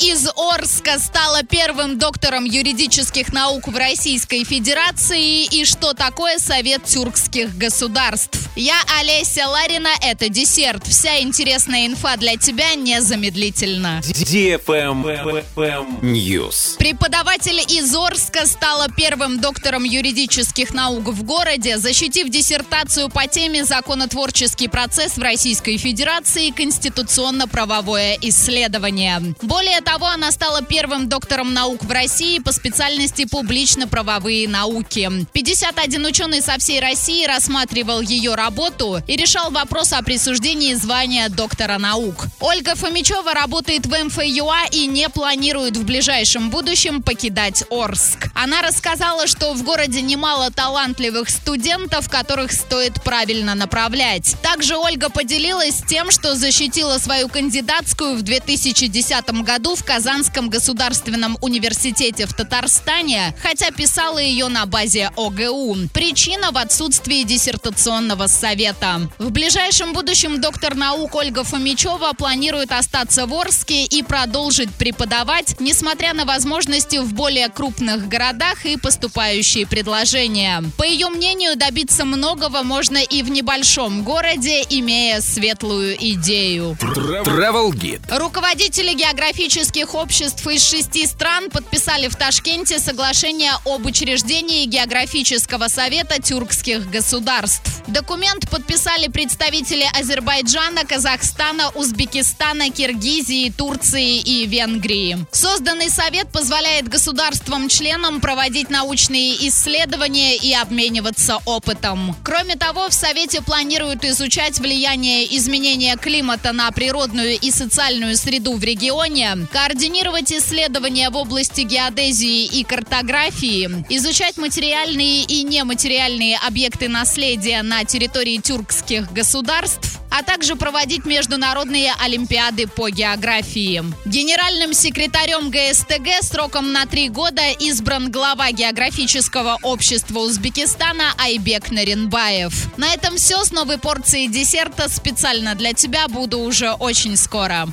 из Орска стала первым доктором юридических наук в Российской Федерации и что такое Совет тюркских государств. Я Олеся Ларина, это десерт. Вся интересная инфа для тебя незамедлительно. News. Преподаватель из Орска стала первым доктором юридических наук в городе, защитив диссертацию по теме «Законотворческий процесс в Российской Федерации конституционно-правовое исследование». Более того, она стала первым доктором наук в России по специальности публично-правовые науки. 51 ученый со всей России рассматривал ее работу и решал вопрос о присуждении звания доктора наук. Ольга Фомичева работает в МФЮА и не планирует в ближайшем будущем покидать Орск. Она рассказала, что в городе немало талантливых студентов, которых стоит правильно направлять. Также Ольга поделилась тем, что защитила свою кандидатскую в 2010 году в Казанском государственном университете в Татарстане, хотя писала ее на базе ОГУ. Причина в отсутствии диссертационного совета. В ближайшем будущем доктор наук Ольга Фомичева планирует остаться в Орске и продолжить преподавать, несмотря на возможности в более крупных городах и поступающие предложения. По ее мнению, добиться многого можно и в небольшом городе, имея светлую идею. Travel Guide. Руководители географических обществ из шести стран подписали в Ташкенте соглашение об учреждении географического совета тюркских государств. Документ подписали представители Азербайджана, Казахстана, Узбекистана, Киргизии, Турции и Венгрии. Созданный совет позволяет государствам-членам проводить научные исследования и обмениваться опытом. Кроме того, в совете планируют изучать влияние изменения климата на природную и социальную среду в регионе, координировать исследования в области геодезии и картографии, изучать материальные и нематериальные объекты наследия на территории тюркских государств, а также проводить международные олимпиады по географии. Генеральным секретарем ГСТГ сроком на три года избран глава географического общества Узбекистана Айбек Наринбаев. На этом все с новой порцией десерта специально для тебя буду уже очень скоро.